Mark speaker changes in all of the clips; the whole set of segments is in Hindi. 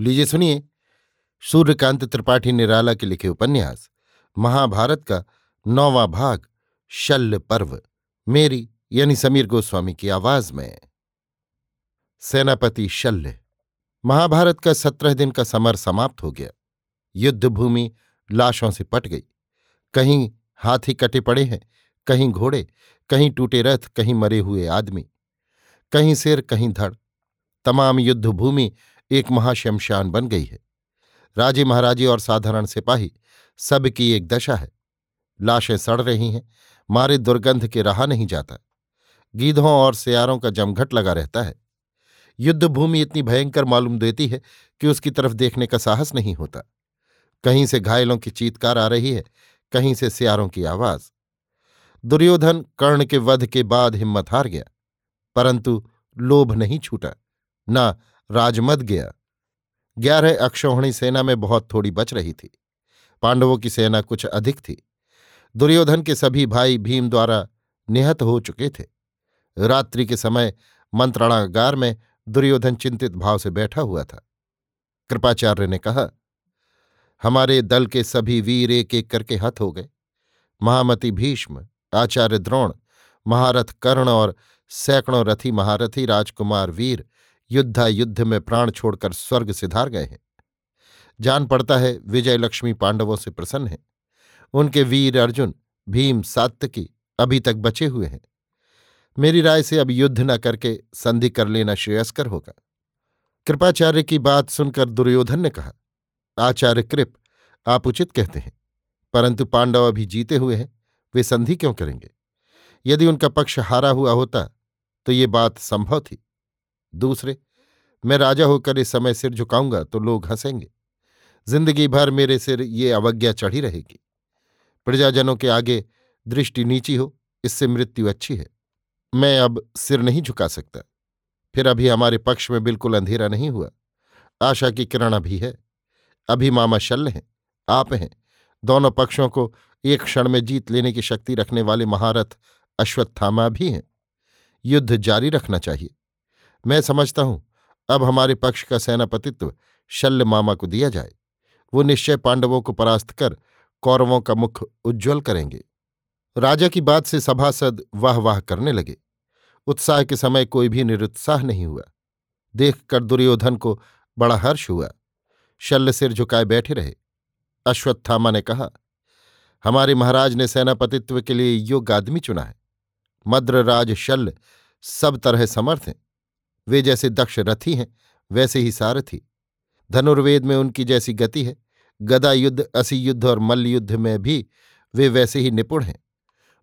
Speaker 1: लीजिए सुनिए। सूर्यकांत त्रिपाठी निराला के लिखे उपन्यास, महाभारत का नौवां भाग, शल्य पर्व, मेरी यानी समीर गोस्वामी की आवाज़ में। सेनापति शल्य, महाभारत का सत्रह दिन का समर समाप्त हो गया। युद्ध भूमि लाशों से पट गई। कहीं हाथी कटे पड़े हैं, कहीं घोड़े, कहीं टूटे रथ, कहीं मरे हुए आदमी, कहीं सिर कहीं धड़। तमाम युद्ध भूमि एक महाशमशान बन गई है। राजे महाराजे और साधारण सिपाही सबकी एक दशा है। लाशें सड़ रही हैं, मारे दुर्गंध के रहा नहीं जाता। गीधों और सियारों का जमघट लगा रहता है। युद्ध भूमि इतनी भयंकर मालूम देती है कि उसकी तरफ़ देखने का साहस नहीं होता। कहीं से घायलों की चीतकार आ रही है, कहीं से सियारों की आवाज़। दुर्योधन कर्ण के वध के बाद हिम्मत हार गया, परंतु लोभ नहीं छूटा, न राजमद गया। ग्यारह अक्षौहिणी सेना में बहुत थोड़ी बच रही थी। पांडवों की सेना कुछ अधिक थी। दुर्योधन के सभी भाई भीम द्वारा निहत हो चुके थे। रात्रि के समय मंत्रणागार में दुर्योधन चिंतित भाव से बैठा हुआ था। कृपाचार्य ने कहा, हमारे दल के सभी वीर एक एक करके हत हो गए। महामति भीष्म, आचार्य द्रोण, महारथ कर्ण और सैकड़ों रथी महारथी राजकुमार वीर युद्धा युद्ध में प्राण छोड़कर स्वर्ग सिधार गए हैं। जान पड़ता है विजय लक्ष्मी पांडवों से प्रसन्न है। उनके वीर अर्जुन, भीम सात्यकी अभी तक बचे हुए हैं। मेरी राय से अब युद्ध न करके संधि कर लेना श्रेयस्कर होगा। कृपाचार्य की बात सुनकर दुर्योधन ने कहा, आचार्य कृप, आप उचित कहते हैं, परंतु पांडव अभी जीते हुए हैं, वे संधि क्यों करेंगे? यदि उनका पक्ष हारा हुआ होता तो ये बात संभव थी। दूसरे, मैं राजा होकर इस समय सिर झुकाऊँगा तो लोग हंसेंगे। ज़िंदगी भर मेरे सिर ये अवज्ञा चढ़ी रहेगी। प्रजाजनों के आगे दृष्टि नीची हो, इससे मृत्यु अच्छी है। मैं अब सिर नहीं झुका सकता। फिर अभी हमारे पक्ष में बिल्कुल अंधेरा नहीं हुआ। आशा की किरण अभी है। अभी मामा शल्य हैं, आप हैं। दोनों पक्षों को एक क्षण में जीत लेने की शक्ति रखने वाले महारथ अश्वत्थामा भी हैं। युद्ध जारी रखना चाहिए। मैं समझता हूँ, अब हमारे पक्ष का सेनापतित्व शल्य मामा को दिया जाए। वो निश्चय पांडवों को परास्त कर कौरवों का मुख उज्ज्वल करेंगे। राजा की बात से सभासद वाह वाह करने लगे। उत्साह के समय कोई भी निरुत्साह नहीं हुआ। देखकर दुर्योधन को बड़ा हर्ष हुआ। शल्य सिर झुकाए बैठे रहे। अश्वत्थामा ने कहा, हमारे महाराज ने सेनापतित्व के लिए योग्य आदमी चुना है। मद्रराज शल्य सब तरह समर्थ हैं। वे जैसे दक्ष रथी हैं, वैसे ही सारथी। धनुर्वेद में उनकी जैसी गति है। गदा युद्ध, असी युद्ध और मल्ल युद्ध में भी वे वैसे ही निपुण हैं।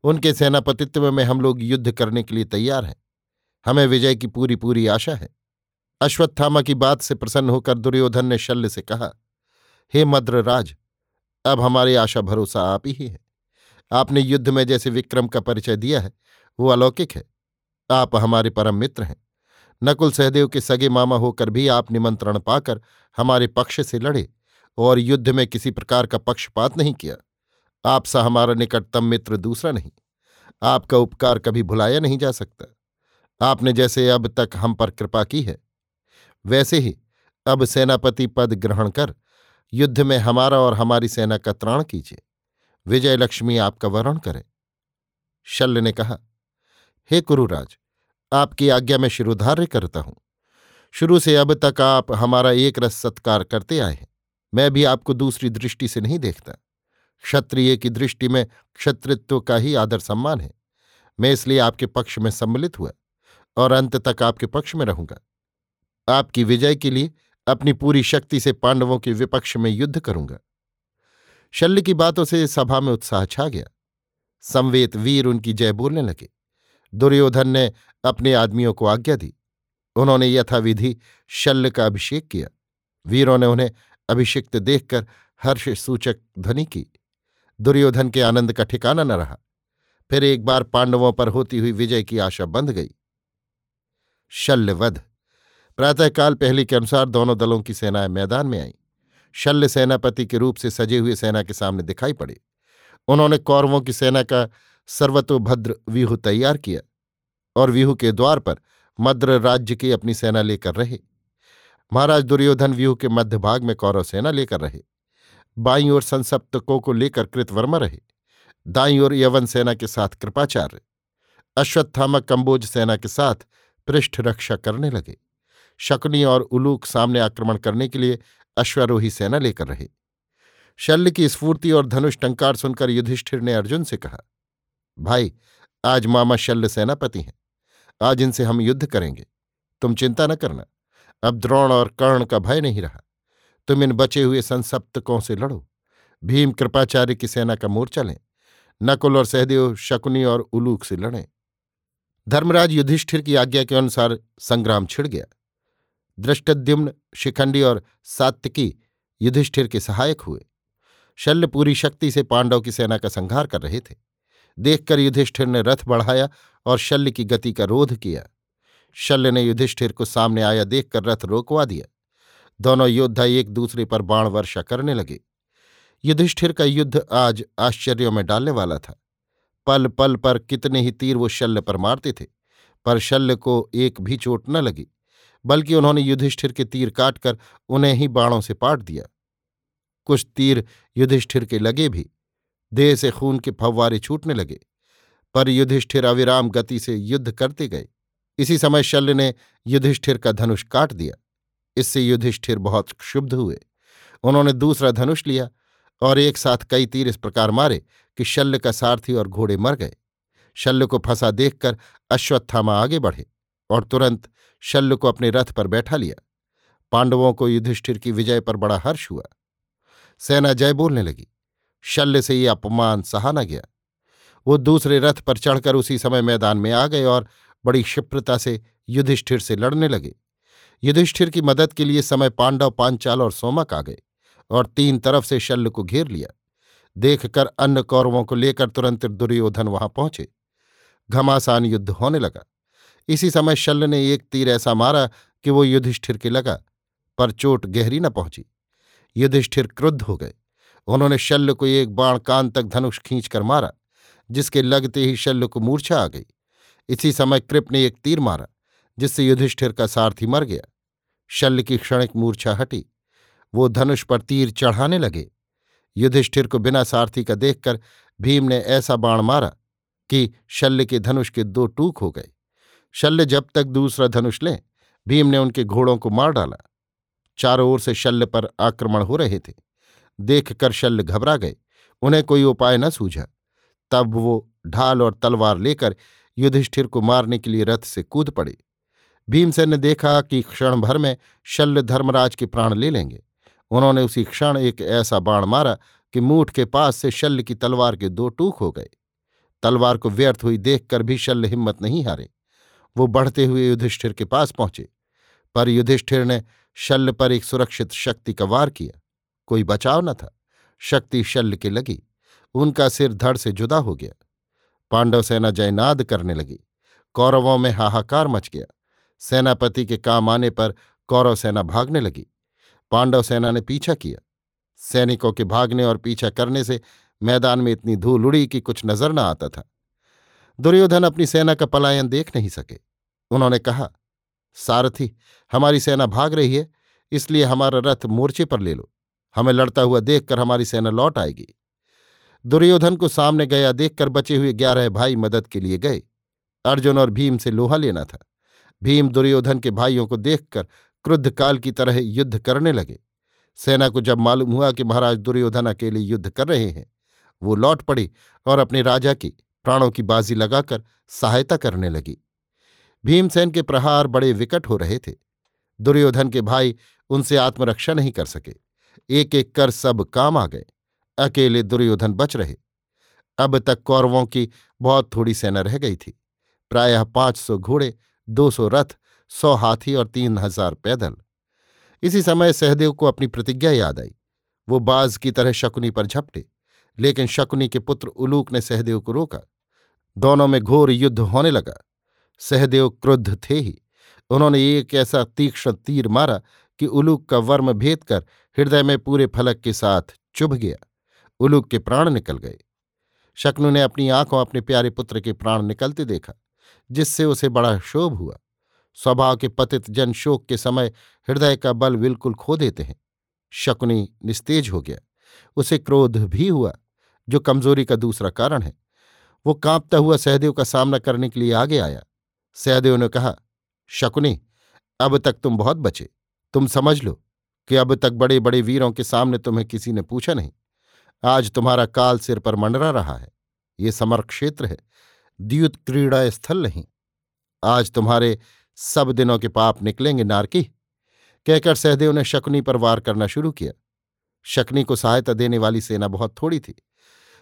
Speaker 1: उनके सेनापतित्व में हम लोग युद्ध करने के लिए तैयार हैं। हमें विजय की पूरी पूरी आशा है। अश्वत्थामा की बात से प्रसन्न होकर दुर्योधन ने शल्य से कहा, हे मद्रराज अब हमारी आशा भरोसा आप ही है। आपने युद्ध में जैसे विक्रम का परिचय दिया है, वो अलौकिक है। आप हमारे परम मित्र हैं। नकुल सहदेव के सगे मामा होकर भी आप निमंत्रण पाकर हमारे पक्ष से लड़े और युद्ध में किसी प्रकार का पक्षपात नहीं किया। आपसा हमारा निकटतम मित्र दूसरा नहीं। आपका उपकार कभी भुलाया नहीं जा सकता। आपने जैसे अब तक हम पर कृपा की है, वैसे ही अब सेनापति पद ग्रहण कर युद्ध में हमारा और हमारी सेना का त्राण कीजिए। विजय लक्ष्मी आपका वरण करें। शल्य ने कहा, हे कुरुराज आपकी आज्ञा में शिरोधार्य करता हूँ। शुरू से अब तक आप हमारा एक रस सत्कार करते आए हैं। मैं भी आपको दूसरी दृष्टि से नहीं देखता। क्षत्रिय की दृष्टि में क्षत्रित्व का ही आदर सम्मान है। मैं इसलिए आपके पक्ष में सम्मिलित हुआ और अंत तक आपके पक्ष में रहूँगा। आपकी विजय के लिए अपनी पूरी शक्ति से पांडवों के विपक्ष में युद्ध करूँगा। शल्य की बातों से सभा में उत्साह छा गया। संवेत वीर उनकी जय बोलने लगे। दुर्योधन ने अपने आदमियों को आज्ञा दी। उन्होंने यथाविधि शल्य का अभिषेक किया। वीरों ने उन्हें अभिषिक्त देखकर हर्ष सूचक ध्वनि की। दुर्योधन के आनंद का ठिकाना न रहा। फिर एक बार पांडवों पर होती हुई विजय की आशा बंध गई। शल्यवध। प्रातःकाल पहले के अनुसार दोनों दलों की सेनाएँ मैदान में आईं। शल्य सेनापति के रूप से सजे हुए सेना के सामने दिखाई पड़े। उन्होंने कौरवों की सेना का सर्वतोभद्र व्यूह तैयार किया और व्यूह के द्वार पर मद्र राज्य की अपनी सेना लेकर रहे। महाराज दुर्योधन व्यूह के मध्य भाग में कौरव सेना लेकर रहे। बाई ओर संसप्तकों को लेकर कृतवर्मा रहे। दाई ओर यवन सेना के साथ कृपाचार्य, अश्वत्थामा कंबोज सेना के साथ पृष्ठ रक्षा करने लगे। शकुनी और उलूक सामने आक्रमण करने के लिए अश्वारोही सेना लेकर रहे। शल्य की स्फूर्ति और धनुष टंकार सुनकर युधिष्ठिर ने अर्जुन से कहा भाई, आज मामा शल्य सेनापति हैं। आज इनसे हम युद्ध करेंगे। तुम चिंता न करना। अब द्रोण और कर्ण का भय नहीं रहा। तुम इन बचे हुए संसप्तकों से लड़ो। भीम कृपाचार्य की सेना का मोर्चा लें। नकुल और सहदेव, शकुनी और उलूक से लड़ें। धर्मराज युधिष्ठिर की आज्ञा के अनुसार संग्राम छिड़ गया। दृष्टद्युम्न शिखंडी और सात्विकी युधिष्ठिर के सहायक हुए। शल्य पूरी शक्ति से पांडव की सेना का संहार कर रहे थे। देखकर युधिष्ठिर ने रथ बढ़ाया और शल्य की गति का रोध किया। शल्य ने युधिष्ठिर को सामने आया देखकर रथ रोकवा दिया। दोनों योद्धा एक दूसरे पर बाण वर्षा करने लगे। युधिष्ठिर का युद्ध आज आश्चर्यों में डालने वाला था। पल पल पर कितने ही तीर वो शल्य पर मारते थे, पर शल्य को एक भी चोट न लगी, बल्कि उन्होंने युधिष्ठिर के तीर काटकर उन्हें ही बाणों से पाट दिया। कुछ तीर युधिष्ठिर के लगे भी देह से खून के फव्वारे छूटने लगे, पर युधिष्ठिर अविराम गति से युद्ध करते गए। इसी समय शल्य ने युधिष्ठिर का धनुष काट दिया। इससे युधिष्ठिर बहुत क्षुब्ध हुए। उन्होंने दूसरा धनुष लिया और एक साथ कई तीर इस प्रकार मारे कि शल्य का सारथी और घोड़े मर गए। शल्य को फंसा देखकर अश्वत्थामा आगे बढ़े और तुरंत शल्य को अपने रथ पर बैठा लिया। पांडवों को युधिष्ठिर की विजय पर बड़ा हर्ष हुआ। सेना जय बोलने लगी। शल्य से ये अपमान सहा न गया। वो दूसरे रथ पर चढ़कर उसी समय मैदान में आ गए और बड़ी क्षिप्रता से युधिष्ठिर से लड़ने लगे। युधिष्ठिर की मदद के लिए समय पांडव, पांचाल और सोमक आ गए और तीन तरफ़ से शल्य को घेर लिया। देखकर अन्य कौरवों को लेकर तुरंत दुर्योधन वहाँ पहुँचे। घमासान युद्ध होने लगा। इसी समय शल्य ने एक तीर ऐसा मारा कि वो युधिष्ठिर के लगा, पर चोट गहरी न पहुँची। युधिष्ठिर क्रुद्ध हो गए। उन्होंने शल्य को एक बाण कान तक धनुष खींचकर मारा, जिसके लगते ही शल्य को मूर्छा आ गई। इसी समय कृप ने एक तीर मारा, जिससे युधिष्ठिर का सारथी मर गया। शल्य की क्षणिक मूर्छा हटी। वो धनुष पर तीर चढ़ाने लगे। युधिष्ठिर को बिना सारथी का देखकर भीम ने ऐसा बाण मारा कि शल्य के धनुष के दो टूक हो गए। शल्य जब तक दूसरा धनुष लें, भीम ने उनके घोड़ों को मार डाला। चारों ओर से शल्य पर आक्रमण हो रहे थे। देखकर शल्य घबरा गए। उन्हें कोई उपाय न सूझा। तब वो ढाल और तलवार लेकर युधिष्ठिर को मारने के लिए रथ से कूद पड़े। भीमसेन ने देखा कि क्षण भर में शल्य धर्मराज के प्राण ले लेंगे। उन्होंने उसी क्षण एक ऐसा बाण मारा कि मूठ के पास से शल्य की तलवार के दो टूक हो गए। तलवार को व्यर्थ हुई देखकर भी शल्य हिम्मत नहीं हारे। वो बढ़ते हुए युधिष्ठिर के पास पहुँचे। पर युधिष्ठिर ने शल्य पर एक सुरक्षित शक्ति का वार किया। कोई बचाव न था। शक्ति शल्य के लगी, उनका सिर धड़ से जुदा हो गया। पांडव सेना जयनाद करने लगी। कौरवों में हाहाकार मच गया। सेनापति के काम आने पर कौरव सेना भागने लगी। पांडव सेना ने पीछा किया। सैनिकों के भागने और पीछा करने से मैदान में इतनी धूल उड़ी कि कुछ नज़र न आता था। दुर्योधन अपनी सेना का पलायन देख नहीं सके। उन्होंने कहा, सारथी, हमारी सेना भाग रही है, इसलिए हमारा रथ मोर्चे पर ले लो। हमें लड़ता हुआ देखकर हमारी सेना लौट आएगी। दुर्योधन को सामने गया देखकर बचे हुए ग्यारह भाई मदद के लिए गए। अर्जुन और भीम से लोहा लेना था। भीम दुर्योधन के भाइयों को देखकर क्रुद्ध काल की तरह युद्ध करने लगे। सेना को जब मालूम हुआ कि महाराज दुर्योधन अकेले युद्ध कर रहे हैं, वो लौट पड़ी और अपने राजा की प्राणों की बाजी लगाकर सहायता करने लगी। भीमसेन के प्रहार बड़े विकट हो रहे थे। दुर्योधन के भाई उनसे आत्मरक्षा नहीं कर सके। एक एक कर सब काम आ गए। अकेले दुर्योधन बच रहे। अब तक कौरवों की बहुत थोड़ी सेना रह गई थी। प्रायः पाँच सौ घोड़े, दो सौ रथ, सौ हाथी और तीन हज़ार पैदल। इसी समय सहदेव को अपनी प्रतिज्ञा याद आई। वो बाज की तरह शकुनी पर झपटे, लेकिन शकुनी के पुत्र उलूक ने सहदेव को रोका। दोनों में घोर युद्ध होने लगा। सहदेव क्रुद्ध थे ही। उन्होंने एक ऐसा तीक्ष्ण तीर मारा कि उलूक का वर्म भेद कर हृदय में पूरे फलक के साथ चुभ गया। उलूक के प्राण निकल गए। शक्नु ने अपनी आँखों अपने प्यारे पुत्र के प्राण निकलते देखा, जिससे उसे बड़ा शोभ हुआ। स्वभाव के पतित जन शोक के समय हृदय का बल बिल्कुल खो देते हैं। शकुनी निस्तेज हो गया। उसे क्रोध भी हुआ, जो कमज़ोरी का दूसरा कारण है। वो कांपता हुआ सहदेव का सामना करने के लिए आगे आया। सहदेव ने कहा, शकुनी, अब तक तुम बहुत बचे। तुम समझ लो कि अब तक बड़े बड़े वीरों के सामने तुम्हें किसी ने पूछा नहीं। आज तुम्हारा काल सिर पर मंडरा रहा है। ये समर क्षेत्र है। द्युत क्रीड़ा स्थल नहीं। आज तुम्हारे सब दिनों के पाप निकलेंगे नारकी। कहकर सहदेव ने शकुनी पर वार करना शुरू किया। शकुनी को सहायता देने वाली सेना बहुत थोड़ी थी।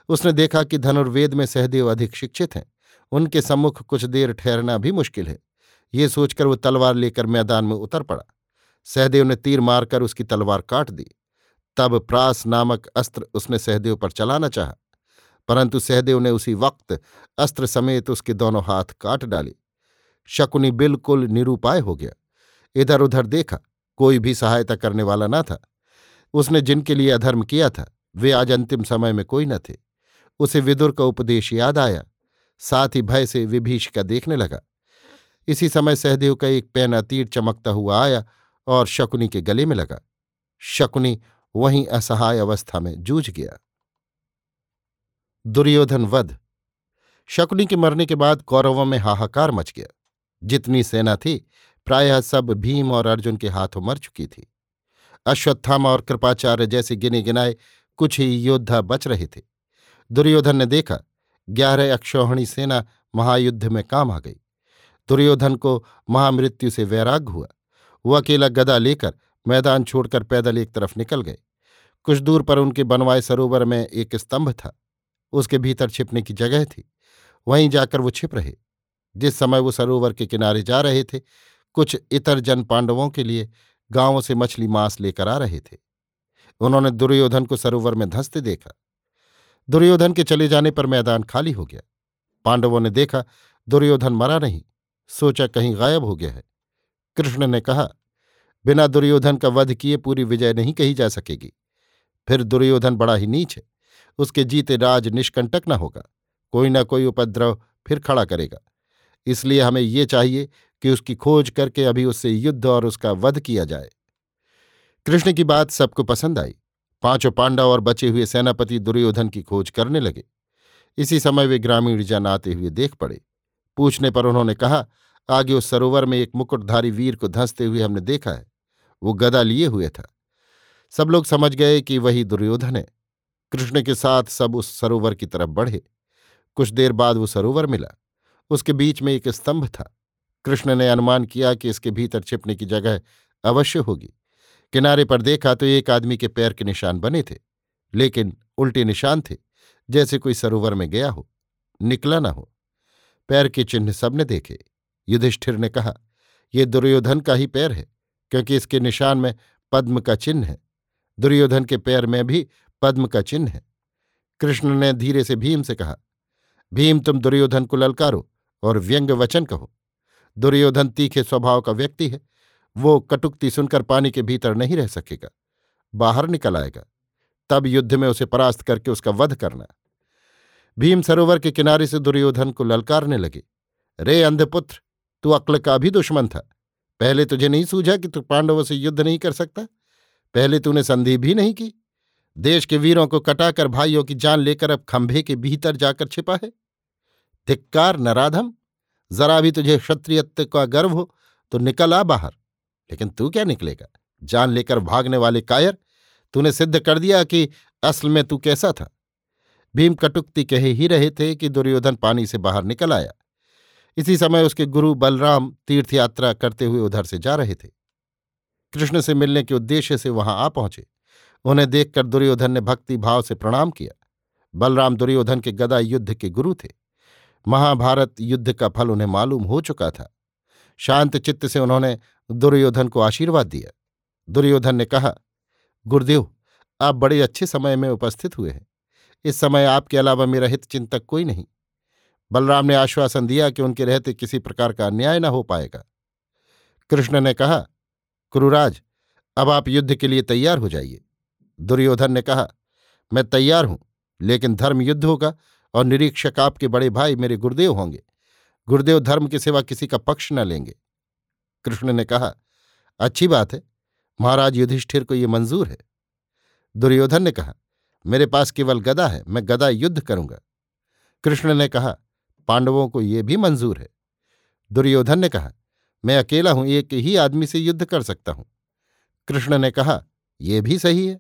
Speaker 1: उसने देखा कि धनुर्वेद में सहदेव अधिक शिक्षित हैं। उनके सम्मुख कुछ देर ठहरना भी मुश्किल है। ये सोचकर वो तलवार लेकर मैदान में उतर पड़ा। सहदेव ने तीर मारकर उसकी तलवार काट दी। तब प्रास नामक अस्त्र उसने सहदेव पर चलाना चाहा, परंतु सहदेव ने उसी वक्त अस्त्र समेत उसके दोनों हाथ काट डाले। शकुनी बिल्कुल निरूपाय हो गया। इधर उधर देखा, कोई भी सहायता करने वाला न था। उसने जिनके लिए अधर्म किया था, वे आज अंतिम समय में कोई न थे। उसे विदुर का उपदेश याद आया। साथ ही भय से विभीषिका देखने लगा। इसी समय सहदेव का एक पैना तीर चमकता हुआ आया और शकुनी के गले में लगा। शकुनी वहीं असहाय अवस्था में जूझ गया। दुर्योधन वध। शकुनी के मरने के बाद कौरवों में हाहाकार मच गया। जितनी सेना थी, प्रायः सब भीम और अर्जुन के हाथों मर चुकी थी। अश्वत्थामा और कृपाचार्य जैसे गिने गिनाए कुछ ही योद्धा बच रहे थे। दुर्योधन ने देखा, ग्यारह अक्षौहणी सेना महायुद्ध में काम आ गई। दुर्योधन को महामृत्यु से वैराग हुआ। वो अकेला गदा लेकर मैदान छोड़कर पैदल एक तरफ़ निकल गए। कुछ दूर पर उनके बनवाए सरोवर में एक स्तंभ था। उसके भीतर छिपने की जगह थी। वहीं जाकर वो छिप रहे। जिस समय वो सरोवर के किनारे जा रहे थे, कुछ इतर जन पांडवों के लिए गाँवों से मछली मांस लेकर आ रहे थे। उन्होंने दुर्योधन को सरोवर में धंसते देखा। दुर्योधन के चले जाने पर मैदान खाली हो गया। पांडवों ने देखा, दुर्योधन मरा नहीं। सोचा कहीं गायब हो गया है। कृष्ण ने कहा, बिना दुर्योधन का वध किए पूरी विजय नहीं कही जा सकेगी। फिर दुर्योधन बड़ा ही नीच है। उसके जीते राज निष्कंटक न होगा। कोई ना कोई उपद्रव फिर खड़ा करेगा। इसलिए हमें ये चाहिए कि उसकी खोज करके अभी उससे युद्ध और उसका वध किया जाए। कृष्ण की बात सबको पसंद आई। पाँचों पांडव और बचे हुए सेनापति दुर्योधन की खोज करने लगे। इसी समय वे ग्रामीण जन आते हुए देख पड़े। पूछने पर उन्होंने कहा आगे उस सरोवर में एक मुकुटधारी वीर को धंसते हुए हमने देखा है। वो गदा लिए हुए था। सब लोग समझ गए कि वही दुर्योधन है। कृष्ण के साथ सब उस सरोवर की तरफ़ बढ़े। कुछ देर बाद वो सरोवर मिला। उसके बीच में एक स्तंभ था। कृष्ण ने अनुमान किया कि इसके भीतर छिपने की जगह अवश्य होगी। किनारे पर देखा तो एक आदमी के पैर के निशान बने थे, लेकिन उल्टे निशान थे, जैसे कोई सरोवर में गया हो। निकला न हो। पैर के चिन्ह सबने देखे। युधिष्ठिर ने कहा, ये दुर्योधन का ही पैर है, क्योंकि इसके निशान में पद्म का चिन्ह है। दुर्योधन के पैर में भी पद्म का चिन्ह है। कृष्ण ने धीरे से भीम से कहा, भीम, तुम दुर्योधन को ललकारो और व्यंग्य वचन कहो। दुर्योधन तीखे स्वभाव का व्यक्ति है, वो कटुक्ति सुनकर पानी के भीतर नहीं रह सकेगा, बाहर निकल आएगा। तब युद्ध में उसे परास्त करके उसका वध करना। भीम सरोवर के किनारे से दुर्योधन को ललकारने लगे, रे अंधपुत्र तू अक्ल का भी दुश्मन था। पहले तुझे नहीं सूझा कि तू पांडवों से युद्ध नहीं कर सकता। पहले तूने संधि भी नहीं की। देश के वीरों को कटाकर भाइयों की जान लेकर अब खंभे के भीतर जाकर छिपा है। धिक्कार नराधम, जरा भी तुझे क्षत्रियत्व का गर्व हो तो निकल आ बाहर। लेकिन तू क्या निकलेगा? जान लेकर भागने वाले कायर, तूने सिद्ध कर दिया कि असल में तू कैसा था। भीम कटुक्ति कहे ही रहे थे कि दुर्योधन पानी से बाहर निकल आया। इसी समय उसके गुरु बलराम तीर्थयात्रा करते हुए उधर से जा रहे थे। कृष्ण से मिलने के उद्देश्य से वहाँ आ पहुँचे। उन्हें देखकर दुर्योधन ने भक्ति भाव से प्रणाम किया। बलराम दुर्योधन के गदा युद्ध के गुरु थे। महाभारत युद्ध का फल उन्हें मालूम हो चुका था। शांत चित्त से उन्होंने दुर्योधन को आशीर्वाद दिया। दुर्योधन ने कहा, गुरुदेव, आप बड़े अच्छे समय में उपस्थित हुए हैं। इस समय आपके अलावा मेरा हित चिंतक कोई नहीं। बलराम ने आश्वासन दिया कि उनके रहते किसी प्रकार का अन्याय न हो पाएगा। कृष्ण ने कहा, क्रुराज, अब आप युद्ध के लिए तैयार हो जाइए। दुर्योधन ने कहा, मैं तैयार हूँ, लेकिन धर्म युद्ध होगा और निरीक्षक आपके बड़े भाई मेरे गुरुदेव होंगे। गुरुदेव धर्म के सिवा किसी का पक्ष न लेंगे। कृष्ण ने कहा, अच्छी बात है, महाराज युधिष्ठिर को ये मंजूर है। दुर्योधन ने कहा, मेरे पास केवल गदा है, मैं गदा युद्ध करूँगा। कृष्ण ने कहा पांडवों को ये भी मंजूर है। दुर्योधन ने कहा, मैं अकेला हूँ, एक ही आदमी से युद्ध कर सकता हूँ। कृष्ण ने कहा यह भी सही है।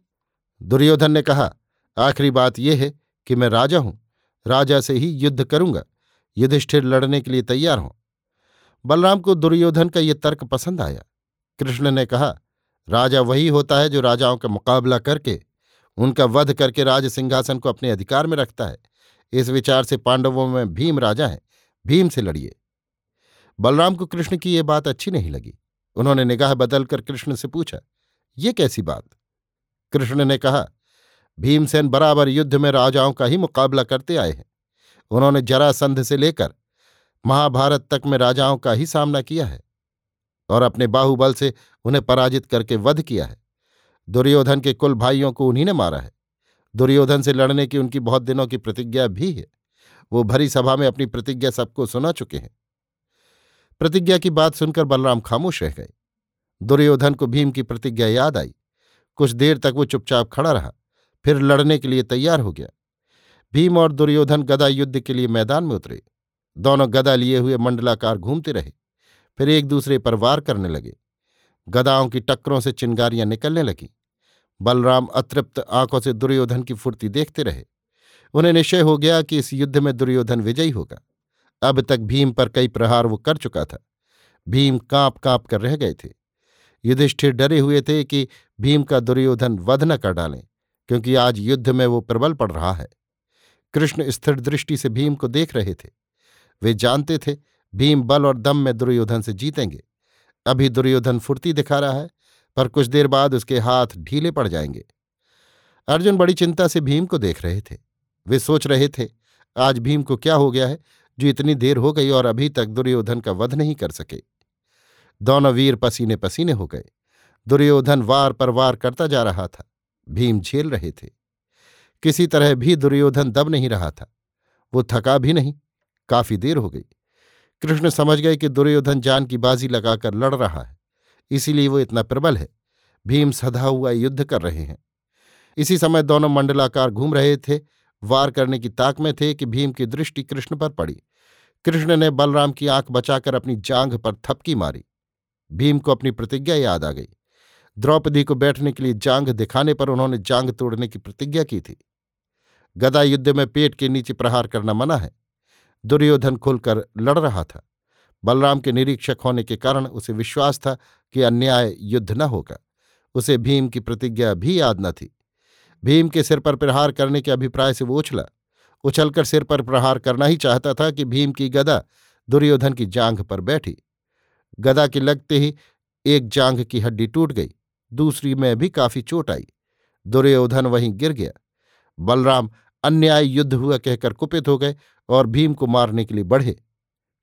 Speaker 1: दुर्योधन ने कहा, आखिरी बात यह है कि मैं राजा हूँ, राजा से ही युद्ध करूँगा, युधिष्ठिर लड़ने के लिए तैयार हों। बलराम को दुर्योधन का यह तर्क पसंद आया। कृष्ण ने कहा, राजा वही होता है जो राजाओं का मुकाबला करके, उनका वध करके राज सिंहासन को अपने अधिकार में रखता है। इस विचार से पांडवों में भीम राजा है, भीम से लड़िए। बलराम को कृष्ण की यह बात अच्छी नहीं लगी। उन्होंने निगाह बदलकर कृष्ण से पूछा, ये कैसी बात? कृष्ण ने कहा, भीमसेन बराबर युद्ध में राजाओं का ही मुकाबला करते आए हैं। उन्होंने जरासंध से लेकर महाभारत तक में राजाओं का ही सामना किया है और अपने बाहुबल से उन्हें पराजित करके वध किया है। दुर्योधन के कुल भाइयों को उन्हीं ने मारा है। दुर्योधन से लड़ने की उनकी बहुत दिनों की प्रतिज्ञा भी है। वो भरी सभा में अपनी प्रतिज्ञा सबको सुना चुके हैं। प्रतिज्ञा की बात सुनकर बलराम खामोश रह गए। दुर्योधन को भीम की प्रतिज्ञा याद आई। कुछ देर तक वो चुपचाप खड़ा रहा। फिर लड़ने के लिए तैयार हो गया। भीम और दुर्योधन गदा युद्ध के लिए मैदान में उतरे। दोनों गदा लिए हुए मंडलाकार घूमते रहे। फिर एक दूसरे पर वार करने लगे। गदाओं की टक्करों से चिंगारियाँ निकलने लगीं। बलराम अतृप्त आँखों से दुर्योधन की फुर्ती देखते रहे। उन्हें निश्चय हो गया कि इस युद्ध में दुर्योधन विजयी होगा। अब तक भीम पर कई प्रहार वो कर चुका था। भीम काँप काँप कर रह गए थे। युधिष्ठिर डरे हुए थे कि भीम का दुर्योधन वध न कर डालें, क्योंकि आज युद्ध में वो प्रबल पड़ रहा है। कृष्ण स्थिर दृष्टि से भीम को देख रहे थे। वे जानते थे, भीम बल और दम में दुर्योधन से जीतेंगे। अभी दुर्योधन फुर्ती दिखा रहा है। पर कुछ देर बाद उसके हाथ ढीले पड़ जाएँगे। अर्जुन बड़ी चिंता से भीम को देख रहे थे। वे सोच रहे थे, आज भीम को क्या हो गया है जो इतनी देर हो गई और अभी तक दुर्योधन का वध नहीं कर सके। दोनों वीर पसीने पसीने हो गए। दुर्योधन वार पर वार करता जा रहा था। भीम झेल रहे थे। किसी तरह भी दुर्योधन दब नहीं रहा था। वो थका भी नहीं। काफ़ी देर हो गई। कृष्ण समझ गए कि दुर्योधन जान की बाजी लगाकर लड़ रहा है। इसीलिए वो इतना प्रबल है। भीम सधा हुआ युद्ध कर रहे हैं। इसी समय दोनों मंडलाकार घूम रहे थे। वार करने की ताक में थे कि भीम की दृष्टि कृष्ण पर पड़ी। कृष्ण ने बलराम की आँख बचाकर अपनी जांघ पर थपकी मारी। भीम को अपनी प्रतिज्ञा याद आ गई। द्रौपदी को बैठने के लिए जांघ दिखाने पर उन्होंने जांघ तोड़ने की प्रतिज्ञा की थी। गदा युद्ध में पेट के नीचे प्रहार करना मना है। दुर्योधन खुलकर लड़ रहा था। बलराम के निरीक्षक होने के कारण उसे विश्वास था कि अन्याय युद्ध न होगा। उसे भीम की प्रतिज्ञा भी याद न थी। भीम के सिर पर प्रहार करने के अभिप्राय से वो उछला। उछलकर सिर पर प्रहार करना ही चाहता था कि भीम की गदा दुर्योधन की जांघ पर बैठी। गदा के लगते ही एक जांघ की हड्डी टूट गई, दूसरी में भी काफ़ी चोट आई। दुर्योधन वहीं गिर गया। बलराम अन्याय युद्ध हुआ कहकर कुपित हो गए और भीम को मारने के लिए बढ़े।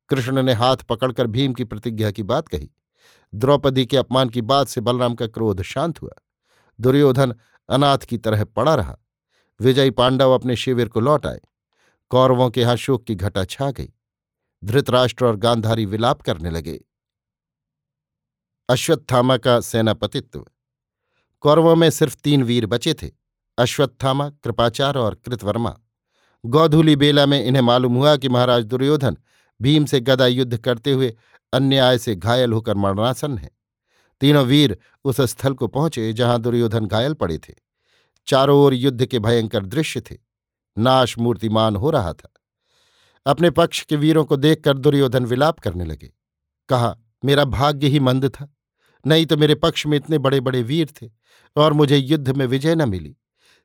Speaker 1: कृष्ण ने हाथ पकड़कर भीम की प्रतिज्ञा की बात कही। द्रौपदी के अपमान की बात से बलराम का क्रोध शांत हुआ। दुर्योधन अनाथ की तरह पड़ा रहा। विजयी पांडव अपने शिविर को लौट आए। कौरवों के यहाँ शोक की घटा छा गई। धृतराष्ट्र और गांधारी विलाप करने लगे। अश्वत्थामा का सेनापतित्व। कौरवों में सिर्फ़ तीन वीर बचे थे। अश्वत्थामा कृपाचार और कृतवर्मा। गौधूली बेला में इन्हें मालूम हुआ कि महाराज दुर्योधन भीम से गदा युद्ध करते हुए अन्याय से घायल होकर मरणासन है। तीनों वीर उस स्थल को पहुँचे जहाँ दुर्योधन घायल पड़े थे। चारों ओर युद्ध के भयंकर दृश्य थे। नाश मूर्तिमान हो रहा था। अपने पक्ष के वीरों को देखकर दुर्योधन विलाप करने लगे। कहा, मेरा भाग्य ही मंद था। नहीं तो मेरे पक्ष में इतने बड़े बड़े वीर थे और मुझे युद्ध में विजय न मिली।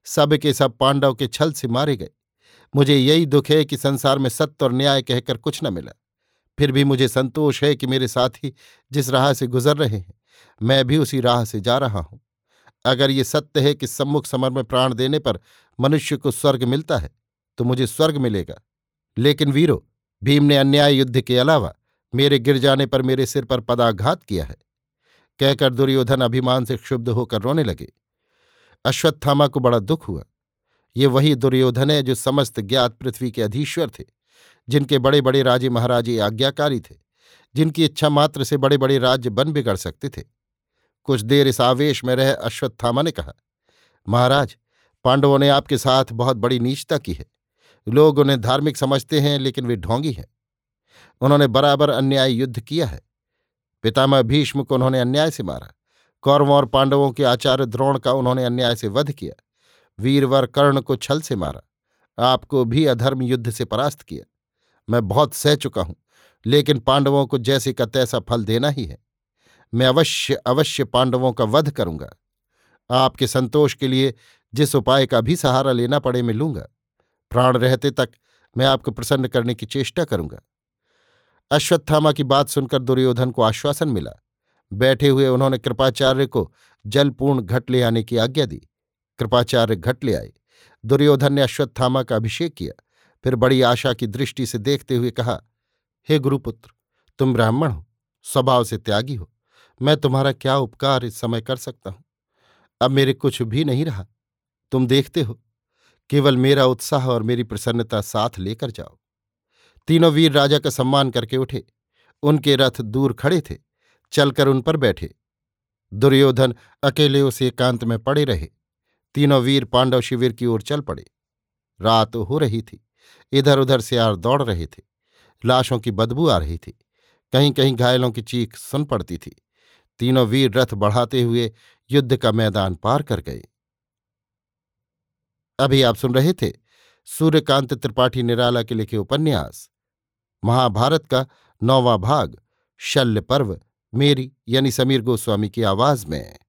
Speaker 1: सब के सब पांडव के छल से मारे गए। मुझे यही दुख है कि संसार में सत्य और न्याय कहकर कुछ न मिला। फिर भी मुझे संतोष है कि मेरे साथी जिस राह से गुजर रहे हैं, मैं भी उसी राह से जा रहा हूँ। अगर ये सत्य है कि सम्मुख समर में प्राण देने पर मनुष्य को स्वर्ग मिलता है तो मुझे स्वर्ग मिलेगा। लेकिन वीरो, भीम ने अन्याय युद्ध के अलावा मेरे गिर जाने पर मेरे सिर पर पदाघात किया है। कहकर दुर्योधन अभिमान से क्षुब्ध होकर रोने लगे। अश्वत्थामा को बड़ा दुख हुआ। ये वही दुर्योधन है जो समस्त ज्ञात पृथ्वी के अधीश्वर थे, जिनके बड़े बड़े राजे महाराजे आज्ञाकारी थे, जिनकी इच्छा मात्र से बड़े बड़े राज्य बन बिगड़ सकते थे। कुछ देर इस आवेश में रह अश्वत्थामा ने कहा, महाराज, पांडवों ने आपके साथ बहुत बड़ी नीचता की है। लोग उन्हें धार्मिक समझते हैं, लेकिन वे ढोंगी हैं। उन्होंने बराबर अन्याय युद्ध किया है। पितामह भीष्म को उन्होंने अन्याय से मारा। कौरवों और पांडवों के आचार्य द्रोण का उन्होंने अन्याय से वध किया। वीरवर कर्ण को छल से मारा। आपको भी अधर्म युद्ध से परास्त किया। मैं बहुत सह चुका हूँ, लेकिन पांडवों को जैसे का तैसा फल देना ही है। मैं अवश्य अवश्य पांडवों का वध करूँगा। आपके संतोष के लिए जिस उपाय का भी सहारा लेना पड़े मैं लूँगा। प्राण रहते तक मैं आपको प्रसन्न करने की चेष्टा करूँगा। अश्वत्थामा की बात सुनकर दुर्योधन को आश्वासन मिला। बैठे हुए उन्होंने कृपाचार्य को जलपूर्ण घट ले आने की आज्ञा दी। कृपाचार्य घट ले आए। दुर्योधन ने अश्वत्थामा का अभिषेक किया। फिर बड़ी आशा की दृष्टि से देखते हुए कहा, हे गुरुपुत्र, तुम ब्राह्मण हो, स्वभाव से त्यागी हो। मैं तुम्हारा क्या उपकार इस समय कर सकता हूँ? अब मेरे कुछ भी नहीं रहा। तुम देखते हो, केवल मेरा उत्साह और मेरी प्रसन्नता साथ लेकर जाओ। तीनों वीर राजा का सम्मान करके उठे। उनके रथ दूर खड़े थे, चलकर उन पर बैठे। दुर्योधन अकेले उस एकांत में पड़े रहे। तीनों वीर पांडव शिविर की ओर चल पड़े। रात हो रही थी। इधर उधर से आर दौड़ रहे थे। लाशों की बदबू आ रही थी। कहीं कहीं घायलों की चीख सुन पड़ती थी। तीनों वीर रथ बढ़ाते हुए युद्ध का मैदान पार कर गए। अभी आप सुन रहे थे सूर्यकांत त्रिपाठी निराला के लिखे उपन्यास। महाभारत का नौवां भाग, शल्य पर्व, मेरी यानी समीर गोस्वामी की आवाज़ में।